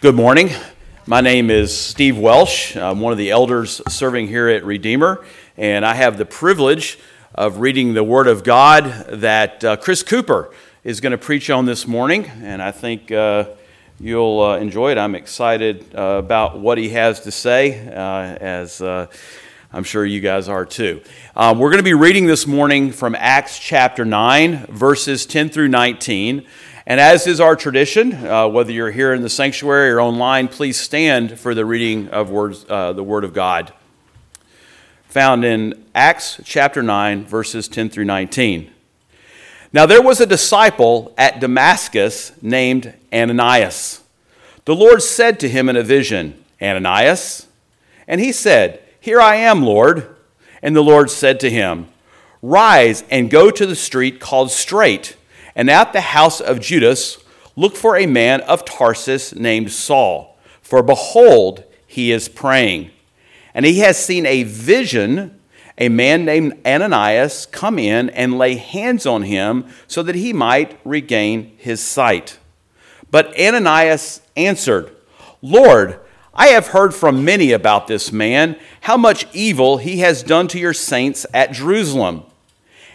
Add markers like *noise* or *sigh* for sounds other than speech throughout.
Good morning. My name is Steve Welsh. I'm one of the elders serving here at Redeemer, and I have the privilege of reading the Word of God that uh, Chris Cooper is going to preach on this morning, and I think uh, you'll uh, enjoy it. I'm excited uh, about what he has to say, uh, as uh, I'm sure you guys are too. Um, we're going to be reading this morning from Acts chapter 9, verses 10 through 19. And as is our tradition, uh, whether you're here in the sanctuary or online, please stand for the reading of words, uh, the Word of God. Found in Acts chapter 9, verses 10 through 19. Now there was a disciple at Damascus named Ananias. The Lord said to him in a vision, Ananias? And he said, Here I am, Lord. And the Lord said to him, Rise and go to the street called Straight and at the house of Judas, look for a man of Tarsus named Saul, for behold, he is praying. And he has seen a vision, a man named Ananias come in and lay hands on him so that he might regain his sight. But Ananias answered, Lord, I have heard from many about this man, how much evil he has done to your saints at Jerusalem.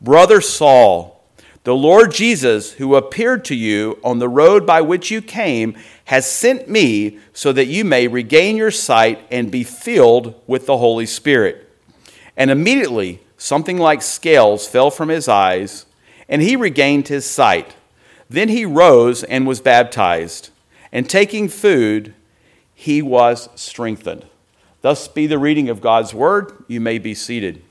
Brother Saul, the Lord Jesus, who appeared to you on the road by which you came, has sent me so that you may regain your sight and be filled with the Holy Spirit. And immediately something like scales fell from his eyes, and he regained his sight. Then he rose and was baptized, and taking food, he was strengthened. Thus be the reading of God's word. You may be seated.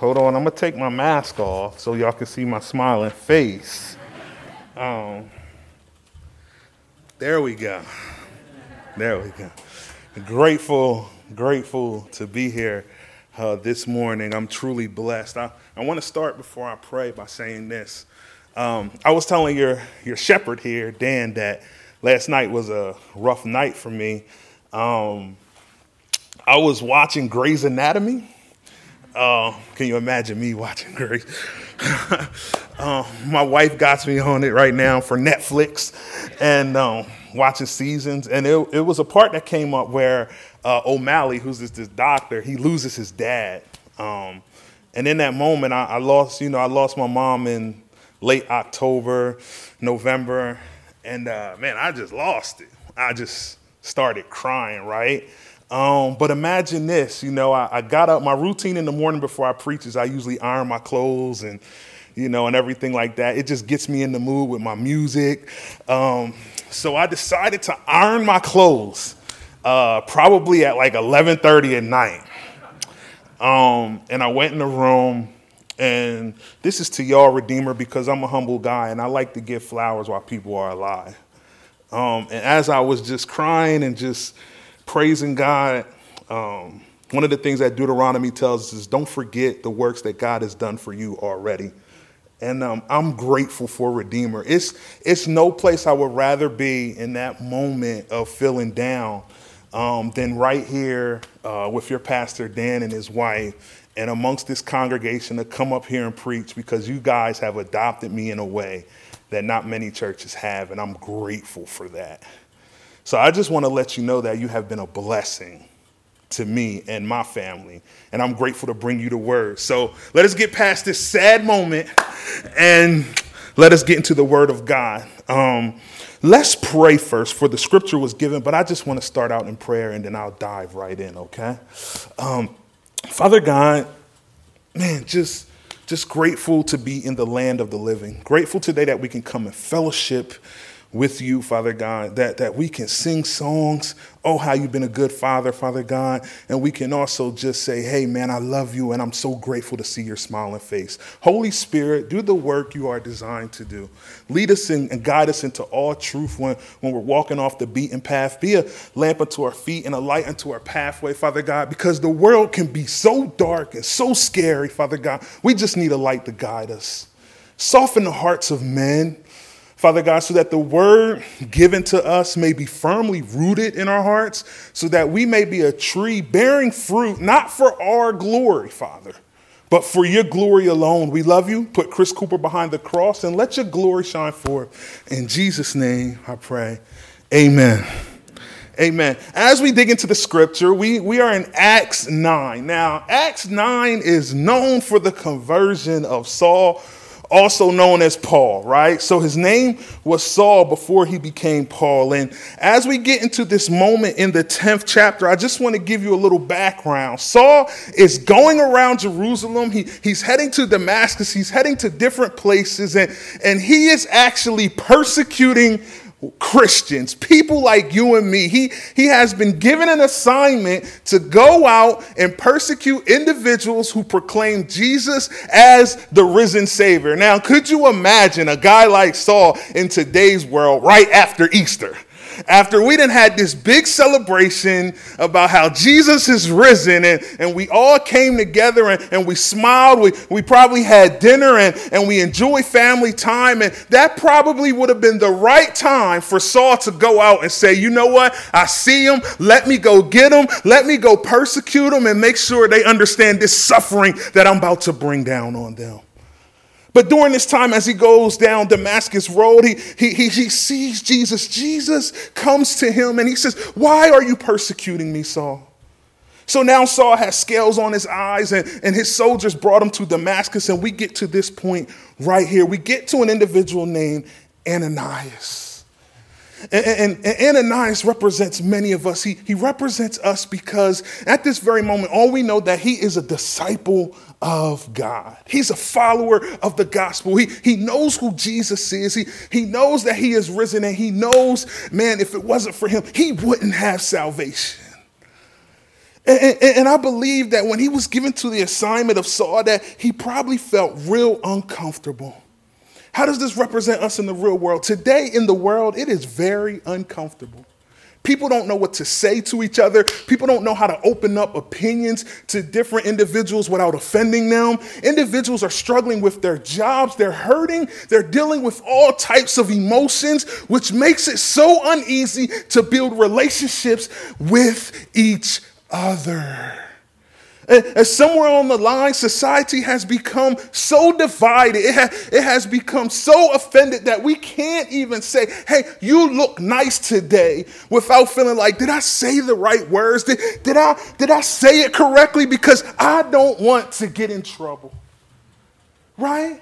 Hold on, I'm gonna take my mask off so y'all can see my smiling face. Um, there we go. There we go. Grateful, grateful to be here uh, this morning. I'm truly blessed. I, I want to start before I pray by saying this. Um, I was telling your, your shepherd here, Dan, that last night was a rough night for me. Um, I was watching Grey's Anatomy uh, can you imagine me watching Grace? uh, *laughs* my wife got me on it right now for Netflix and um, watching seasons. And it, it, was a part that came up where uh, O'Malley, who's this, this, doctor, he loses his dad. Um, and in that moment, I, I, lost, you know, I lost my mom in late October, November. And uh, man, I just lost it. I just started crying, right? Um, but imagine this, you know, I, I, got up, my routine in the morning before I preach is I usually iron my clothes and, you know, and everything like that. It just gets me in the mood with my music. Um, so I decided to iron my clothes, uh, probably at like 11:30 at night. Um, and I went in the room, and this is to y'all, Redeemer, because I'm a humble guy and I like to give flowers while people are alive. Um, and as I was just crying and just praising God. Um, one of the things that Deuteronomy tells us is don't forget the works that God has done for you already. And um, I'm grateful for Redeemer. It's, it's no place I would rather be in that moment of feeling down um, than right here uh, with your pastor, Dan, and his wife, and amongst this congregation to come up here and preach because you guys have adopted me in a way that not many churches have, and I'm grateful for that. So I just want to let you know that you have been a blessing to me and my family. And I'm grateful to bring you the word. So let us get past this sad moment and let us get into the word of God. Um, let's pray first, for the scripture was given, but I just want to start out in prayer and then I'll dive right in, okay? Um, Father God, man, just just grateful to be in the land of the living. Grateful today that we can come in fellowship with you, Father God, that, that we can sing songs, oh, how you've been a good father, Father God, and we can also just say, hey, man, I love you, and I'm so grateful to see your smiling face. Holy Spirit, do the work you are designed to do. Lead us in, and guide us into all truth when, when we're walking off the beaten path. Be a lamp unto our feet and a light unto our pathway, Father God, because the world can be so dark and so scary, Father God. We just need a light to guide us. Soften the hearts of men Father God, so that the word given to us may be firmly rooted in our hearts, so that we may be a tree bearing fruit, not for our glory, Father, but for your glory alone. We love you. Put Chris Cooper behind the cross and let your glory shine forth. In Jesus' name, I pray. Amen. Amen. As we dig into the scripture, we, we are in Acts 9. Now, Acts 9 is known for the conversion of Saul also known as Paul, right? So his name was Saul before he became Paul. And as we get into this moment in the 10th chapter, I just want to give you a little background. Saul is going around Jerusalem, he, he's heading to Damascus, he's heading to different places, and, and he is actually persecuting Christians, people like you and me. He, he has been given an assignment to go out and persecute individuals who proclaim Jesus as the risen Savior. Now, could you imagine a guy like Saul in today's world right after Easter? After we done had this big celebration about how Jesus is risen and, and we all came together and, and we smiled, we, we probably had dinner and, and we enjoyed family time. And that probably would have been the right time for Saul to go out and say, you know what? I see them. Let me go get them. Let me go persecute them and make sure they understand this suffering that I'm about to bring down on them. But during this time, as he goes down Damascus Road, he, he, he, he, sees Jesus. Jesus comes to him and he says, Why are you persecuting me, Saul? So now Saul has scales on his eyes, and, and his soldiers brought him to Damascus. And we get to this point right here. We get to an individual named Ananias. And, Ananias represents many of us. He, he represents us because at this very moment, all we know that he is a disciple of God. He's a follower of the gospel. He, he knows who Jesus is. He, he knows that he is risen, and he knows, man, if it wasn't for him, he wouldn't have salvation. And, and, and I believe that when he was given to the assignment of Saul, that he probably felt real uncomfortable. How does this represent us in the real world? Today in the world, it is very uncomfortable. People don't know what to say to each other. People don't know how to open up opinions to different individuals without offending them. Individuals are struggling with their jobs. They're hurting. They're dealing with all types of emotions, which makes it so uneasy to build relationships with each other. And somewhere on the line, society has become so divided, it, ha- it has become so offended that we can't even say, hey, you look nice today without feeling like, did I say the right words? Did, did, I, did I say it correctly? Because I don't want to get in trouble. Right?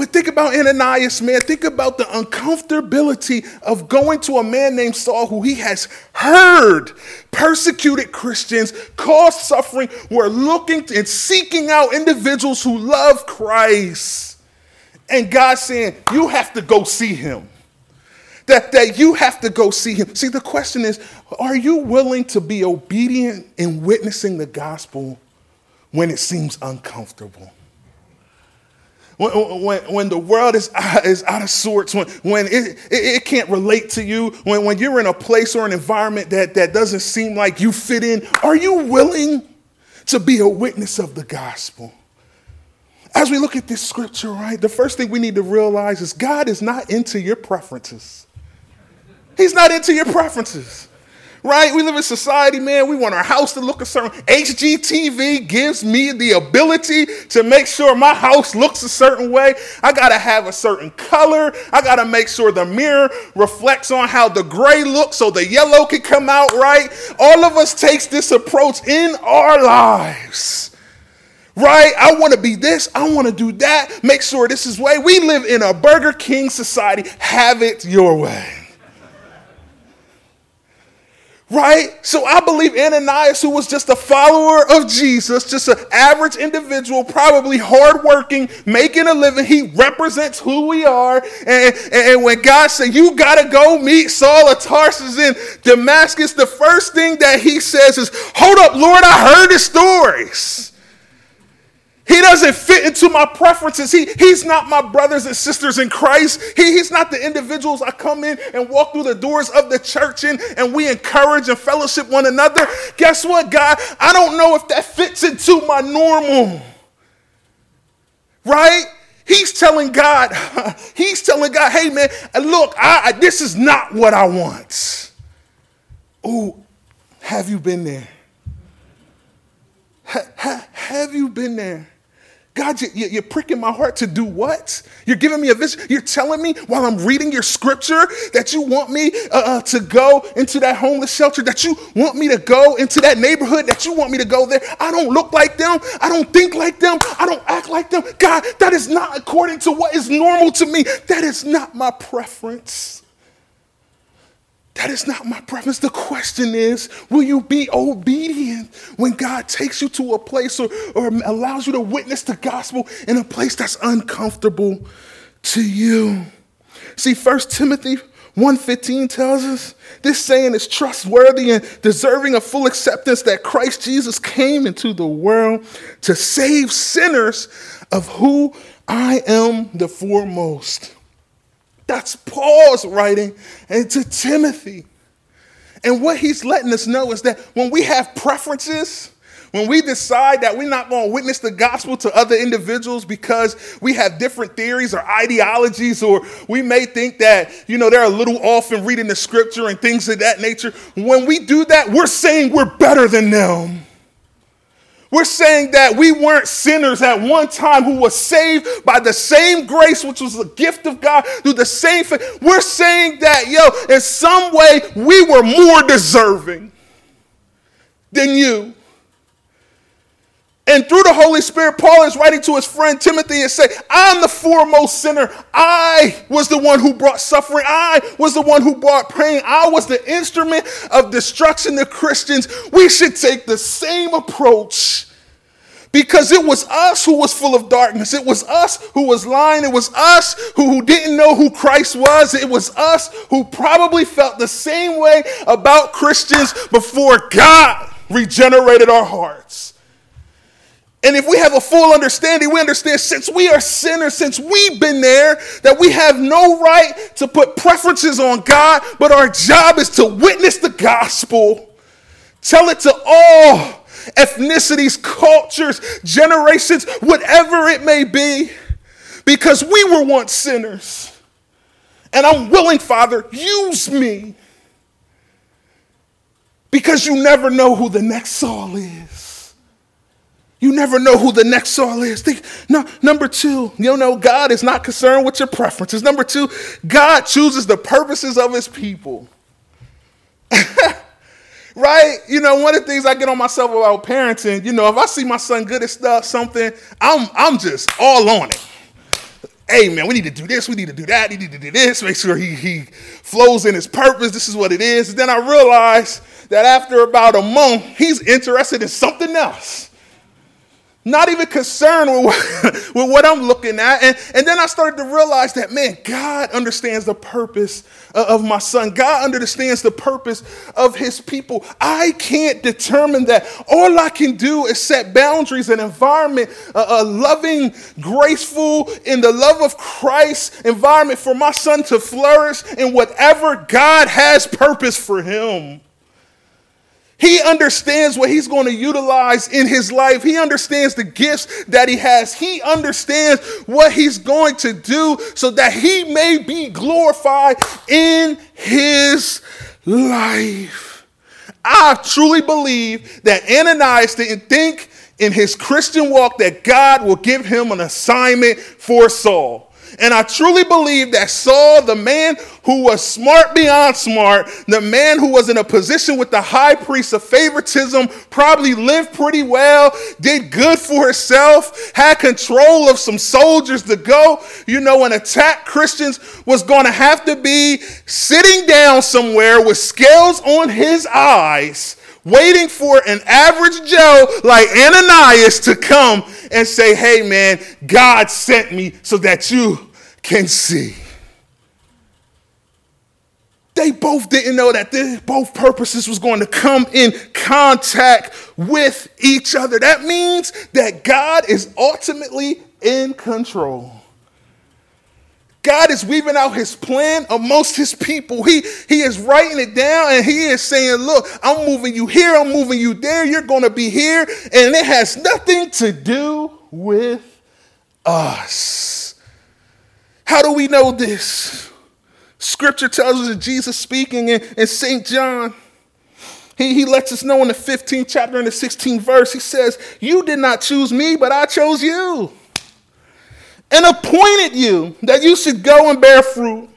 But think about Ananias, man. Think about the uncomfortability of going to a man named Saul who he has heard persecuted Christians, caused suffering. We're looking and seeking out individuals who love Christ. And God saying, You have to go see him. That, that you have to go see him. See, the question is are you willing to be obedient in witnessing the gospel when it seems uncomfortable? When, when, when the world is, *laughs* is out of sorts, when, when it, it, it, can't relate to you, when, when you're in a place or an environment that, that doesn't seem like you fit in, are you willing to be a witness of the gospel? As we look at this scripture, right, the first thing we need to realize is God is not into your preferences. He's not into your preferences right? We live in society, man. We want our house to look a certain. HGTV gives me the ability to make sure my house looks a certain way. I gotta have a certain color. I gotta make sure the mirror reflects on how the gray looks, so the yellow can come out right. All of us takes this approach in our lives. Right? I want to be this. I want to do that. Make sure this is way. We live in a Burger King society. Have it your way. Right? So I believe Ananias, who was just a follower of Jesus, just an average individual, probably hardworking, making a living, he represents who we are. And, and when God said, You got to go meet Saul of Tarsus in Damascus, the first thing that he says is, Hold up, Lord, I heard his stories. He doesn't fit into my preferences. He, he's not my brothers and sisters in Christ. He, he's not the individuals I come in and walk through the doors of the church in and we encourage and fellowship one another. Guess what, God? I don't know if that fits into my normal. Right? He's telling God, *laughs* he's telling God, hey man, look, I, I, this is not what I want. Oh, have you been there? Ha, ha, have you been there? God, you, are pricking my heart to do what? You're giving me a vision. You're telling me while I'm reading your scripture that you want me uh, uh, to go into that homeless shelter, that you want me to go into that neighborhood, that you want me to go there. I don't look like them. I don't think like them. I don't act like them. God, that is not according to what is normal to me. That is not my preference. That is not my preference. The question is will you be obedient when God takes you to a place or, or allows you to witness the gospel in a place that's uncomfortable to you? See, 1 Timothy 1:15 tells us this saying is trustworthy and deserving of full acceptance that Christ Jesus came into the world to save sinners of who I am the foremost. That's Paul's writing and to Timothy. And what he's letting us know is that when we have preferences, when we decide that we're not going to witness the gospel to other individuals because we have different theories or ideologies, or we may think that, you know, they're a little off in reading the scripture and things of that nature, when we do that, we're saying we're better than them. We're saying that we weren't sinners at one time who was saved by the same grace, which was the gift of God through the same faith. We're saying that, yo, in some way, we were more deserving than you. And through the Holy Spirit, Paul is writing to his friend Timothy and say, I'm the foremost sinner. I was the one who brought suffering. I was the one who brought pain. I was the instrument of destruction to Christians. We should take the same approach because it was us who was full of darkness. It was us who was lying. It was us who, who didn't know who Christ was. It was us who probably felt the same way about Christians before God regenerated our hearts. And if we have a full understanding, we understand since we are sinners, since we've been there, that we have no right to put preferences on God, but our job is to witness the gospel, tell it to all ethnicities, cultures, generations, whatever it may be, because we were once sinners. And I'm willing, Father, use me. Because you never know who the next Saul is. You never know who the next Saul is. Think, no, number two, you know, God is not concerned with your preferences. Number two, God chooses the purposes of his people. *laughs* right? You know, one of the things I get on myself about parenting, you know, if I see my son good at stuff, something, I'm I'm just all on it. Hey man, we need to do this, we need to do that, we need to do this, make sure he he flows in his purpose. This is what it is. And then I realize that after about a month, he's interested in something else not even concerned with what, *laughs* with what I'm looking at. And, and then I started to realize that, man, God understands the purpose of my son. God understands the purpose of his people. I can't determine that. All I can do is set boundaries and environment, a, a loving, graceful, in the love of Christ environment for my son to flourish in whatever God has purpose for him. He understands what he's going to utilize in his life. He understands the gifts that he has. He understands what he's going to do so that he may be glorified in his life. I truly believe that Ananias didn't think in his Christian walk that God will give him an assignment for Saul. And I truly believe that Saul, the man who was smart beyond smart, the man who was in a position with the high priest of favoritism, probably lived pretty well, did good for himself, had control of some soldiers to go, you know, and attack Christians, was going to have to be sitting down somewhere with scales on his eyes waiting for an average Joe like Ananias to come and say, Hey, man, God sent me so that you can see. They both didn't know that this, both purposes was going to come in contact with each other. That means that God is ultimately in control. God is weaving out his plan amongst his people. He, he is writing it down and he is saying, Look, I'm moving you here, I'm moving you there, you're going to be here. And it has nothing to do with us. How do we know this? Scripture tells us that Jesus speaking in, in St. John. He, he lets us know in the 15th chapter and the 16th verse, he says, You did not choose me, but I chose you and appointed you that you should go and bear fruit.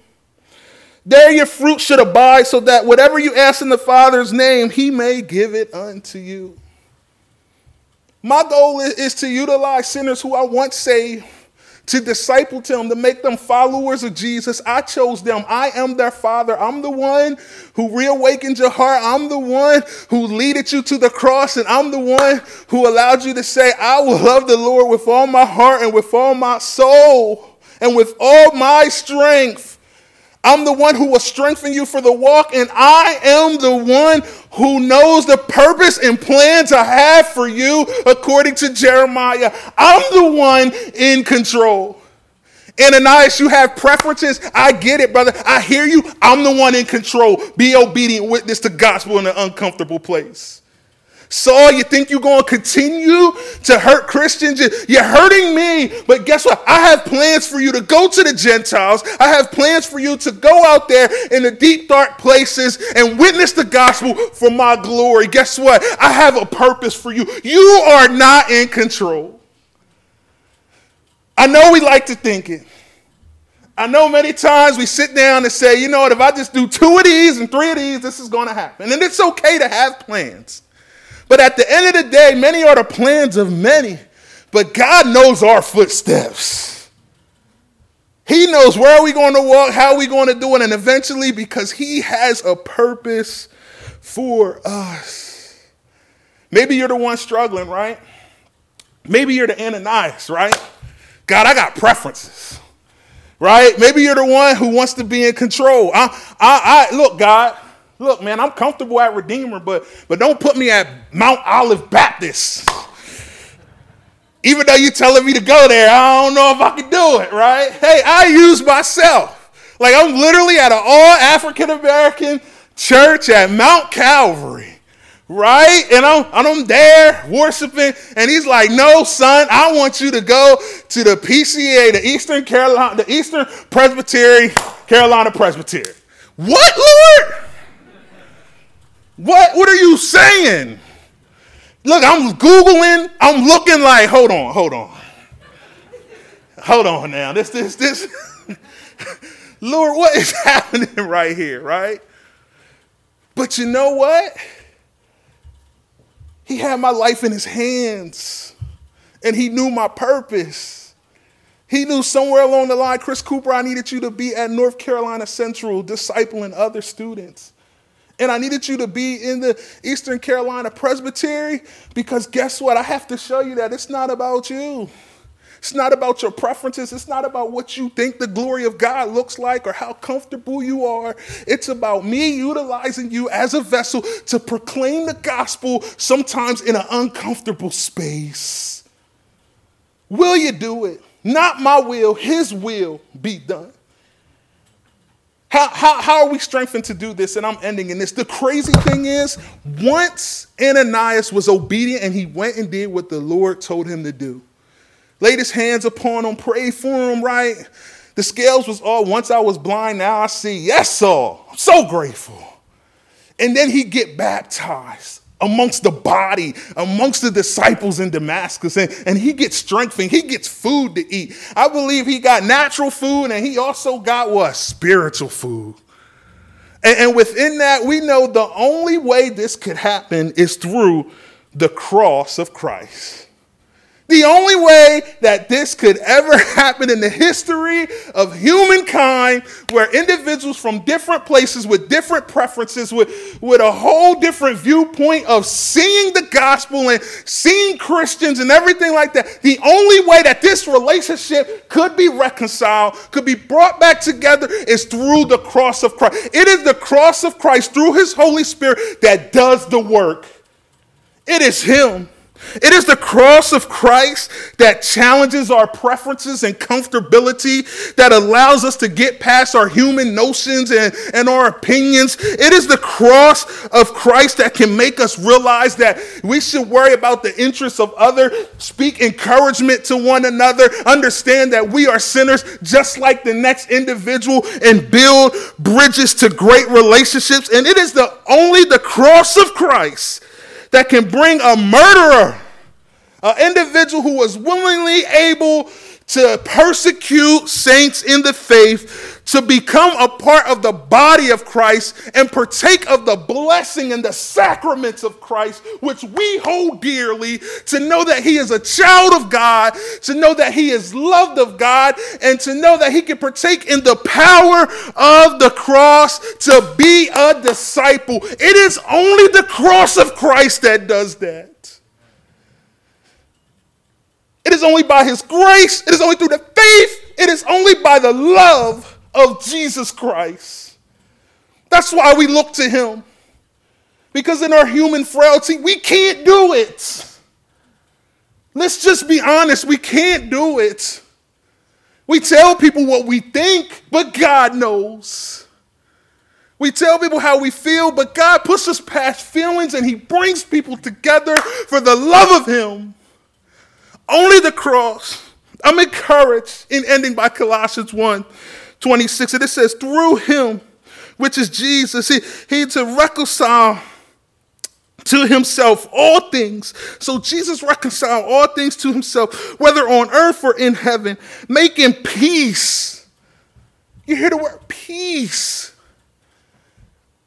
There your fruit should abide, so that whatever you ask in the Father's name, he may give it unto you. My goal is, to utilize sinners who I once saved to disciple them, to make them followers of Jesus. I chose them. I am their father. I'm the one who reawakened your heart. I'm the one who leaded you to the cross. And I'm the one who allowed you to say, I will love the Lord with all my heart and with all my soul and with all my strength. I'm the one who will strengthen you for the walk, and I am the one who knows the purpose and plans I have for you, according to Jeremiah. I'm the one in control. Ananias, you have preferences. I get it, brother. I hear you. I'm the one in control. Be obedient, witness the gospel in an uncomfortable place. Saul, you think you're going to continue to hurt Christians? You're hurting me. But guess what? I have plans for you to go to the Gentiles. I have plans for you to go out there in the deep, dark places and witness the gospel for my glory. Guess what? I have a purpose for you. You are not in control. I know we like to think it. I know many times we sit down and say, you know what, if I just do two of these and three of these, this is going to happen. And it's okay to have plans. But at the end of the day, many are the plans of many, but God knows our footsteps. He knows where are we going to walk, how are we going to do it, and eventually, because He has a purpose for us. Maybe you're the one struggling, right? Maybe you're the Ananias, right? God, I got preferences, right? Maybe you're the one who wants to be in control. I, I, I look, God, Look, man, I'm comfortable at Redeemer, but, but don't put me at Mount Olive Baptist. Even though you're telling me to go there, I don't know if I can do it, right? Hey, I use myself. Like I'm literally at an all African American church at Mount Calvary, right? And I'm, and I'm there worshiping, and he's like, "No, son, I want you to go to the PCA, the Eastern Carolina, the Eastern Presbytery, Carolina Presbytery." What, Lord? What, what are you saying? Look, I'm Googling, I'm looking like, hold on, hold on. Hold on now. This, this, this. *laughs* Lord, what is *laughs* happening right here, right? But you know what? He had my life in his hands, and he knew my purpose. He knew somewhere along the line, Chris Cooper, I needed you to be at North Carolina Central discipling other students. And I needed you to be in the Eastern Carolina Presbytery because guess what? I have to show you that it's not about you. It's not about your preferences. It's not about what you think the glory of God looks like or how comfortable you are. It's about me utilizing you as a vessel to proclaim the gospel, sometimes in an uncomfortable space. Will you do it? Not my will, his will be done. How, how, how are we strengthened to do this? And I'm ending in this. The crazy thing is, once Ananias was obedient and he went and did what the Lord told him to do, laid his hands upon him, prayed for him, right? The scales was all, once I was blind, now I see. Yes, Saul. I'm so grateful. And then he get baptized amongst the body, amongst the disciples in Damascus, and, and he gets strengthened. He gets food to eat. I believe he got natural food and he also got what? Spiritual food. And, and within that, we know the only way this could happen is through the cross of Christ. The only way that this could ever *laughs* happen in the history of humankind, where individuals from different places with different preferences, with, with a whole different viewpoint of seeing the gospel and seeing Christians and everything like that, the only way that this relationship could be reconciled, could be brought back together, is through the cross of Christ. It is the cross of Christ through His Holy Spirit that does the work. It is Him. It is the cross of Christ that challenges our preferences and comfortability, that allows us to get past our human notions and, and our opinions. It is the cross of Christ that can make us realize that we should worry about the interests of others, speak encouragement to one another, understand that we are sinners just like the next individual, and build bridges to great relationships. And it is the only the cross of Christ that can bring a murderer, an individual who was willingly able to persecute saints in the faith, to become a part of the body of Christ and partake of the blessing and the sacraments of Christ, which we hold dearly, to know that he is a child of God, to know that he is loved of God, and to know that he can partake in the power of the cross to be a disciple. It is only the cross of Christ that does that. It is only by his grace, it is only through the faith, it is only by the love of Jesus Christ. That's why we look to him. Because in our human frailty, we can't do it. Let's just be honest, we can't do it. We tell people what we think, but God knows. We tell people how we feel, but God puts us past feelings and He brings people together for the love of Him. Only the cross. I'm encouraged in ending by Colossians 1 26. And it says, through him, which is Jesus, he, he to reconcile to himself all things. So Jesus reconciled all things to himself, whether on earth or in heaven, making peace. You hear the word peace.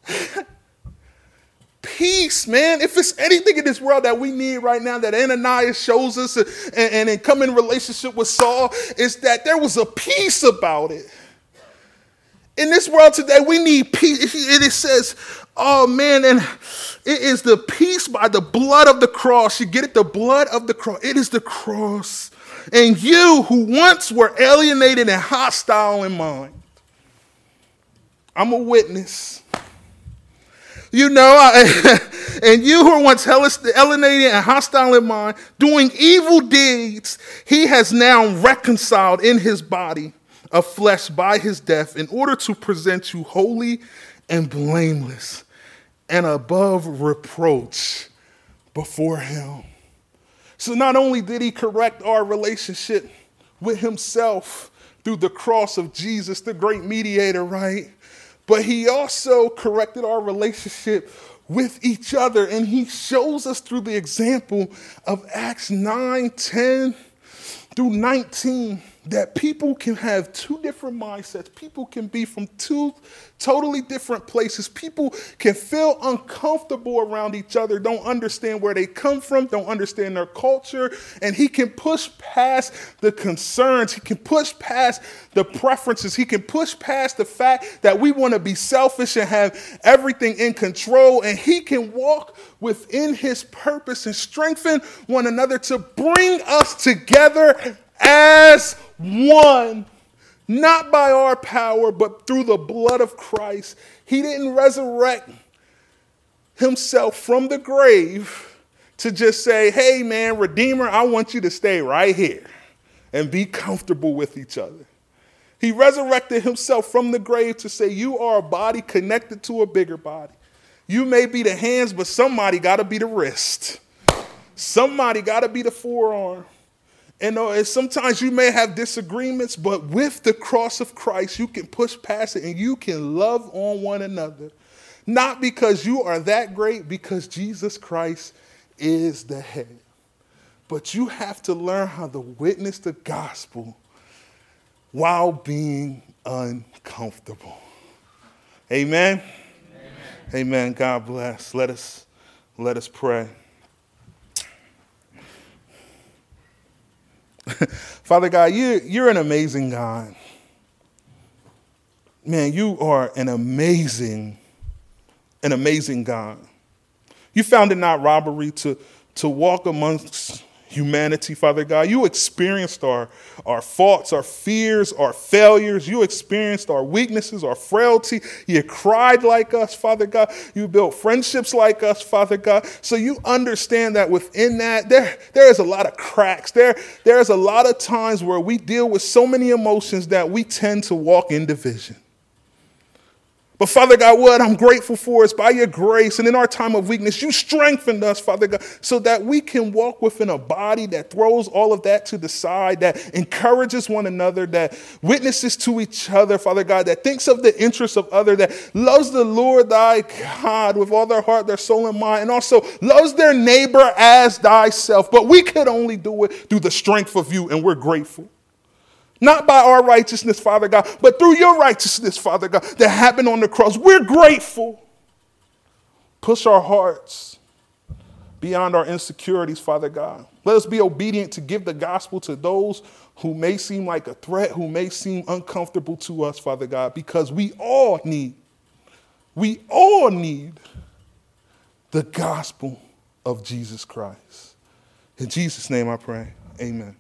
*laughs* peace, man. If it's anything in this world that we need right now that Ananias shows us and, and come in relationship with Saul, is that there was a peace about it. In this world today, we need peace. It says, oh man, and it is the peace by the blood of the cross. You get it? The blood of the cross. It is the cross. And you who once were alienated and hostile in mind, I'm a witness. You know, I, *laughs* and you who were once alienated and hostile in mind, doing evil deeds, he has now reconciled in his body of flesh by his death in order to present you holy and blameless and above reproach before him. So not only did he correct our relationship with himself through the cross of Jesus, the great mediator, right? But he also corrected our relationship with each other. And he shows us through the example of Acts 9, 10 through 19 that people can have two different mindsets. People can be from two totally different places. People can feel uncomfortable around each other, don't understand where they come from, don't understand their culture, and he can push past the concerns. He can push past the preferences. He can push past the fact that we want to be selfish and have everything in control, and he can walk within his purpose and strengthen one another to bring us together as one, not by our power, but through the blood of Christ. He didn't resurrect himself from the grave to just say, hey, man, Redeemer, I want you to stay right here and be comfortable with each other. He resurrected himself from the grave to say, You are a body connected to a bigger body. You may be the hands, but somebody got to be the wrist. Somebody got to be the forearm. And uh, sometimes you may have disagreements, but with the cross of Christ, you can push past it and you can love on one another. Not because you are that great, because Jesus Christ is the head. But you have to learn how to witness the gospel while being uncomfortable. Amen. Amen. Amen. God bless. Let us let us pray. *laughs* Father God, you, you're an amazing God. Man, you are an amazing, an amazing God. You found it not robbery to, to walk amongst humanity, Father God. You experienced our, our faults, our fears, our failures. You experienced our weaknesses, our frailty. You cried like us, Father God. You built friendships like us, Father God. So you understand that within that, there, there is a lot of cracks. There, there's a lot of times where we deal with so many emotions that we tend to walk in division. But Father God, what I'm grateful for is by your grace and in our time of weakness, you strengthened us, Father God, so that we can walk within a body that throws all of that to the side, that encourages one another, that witnesses to each other, Father God, that thinks of the interests of other, that loves the Lord thy God with all their heart, their soul, and mind, and also loves their neighbor as thyself. But we could only do it through the strength of you, and we're grateful. Not by our righteousness, Father God, but through your righteousness, Father God, that happened on the cross. We're grateful. Push our hearts beyond our insecurities, Father God. Let us be obedient to give the gospel to those who may seem like a threat, who may seem uncomfortable to us, Father God, because we all need, we all need the gospel of Jesus Christ. In Jesus' name I pray. Amen.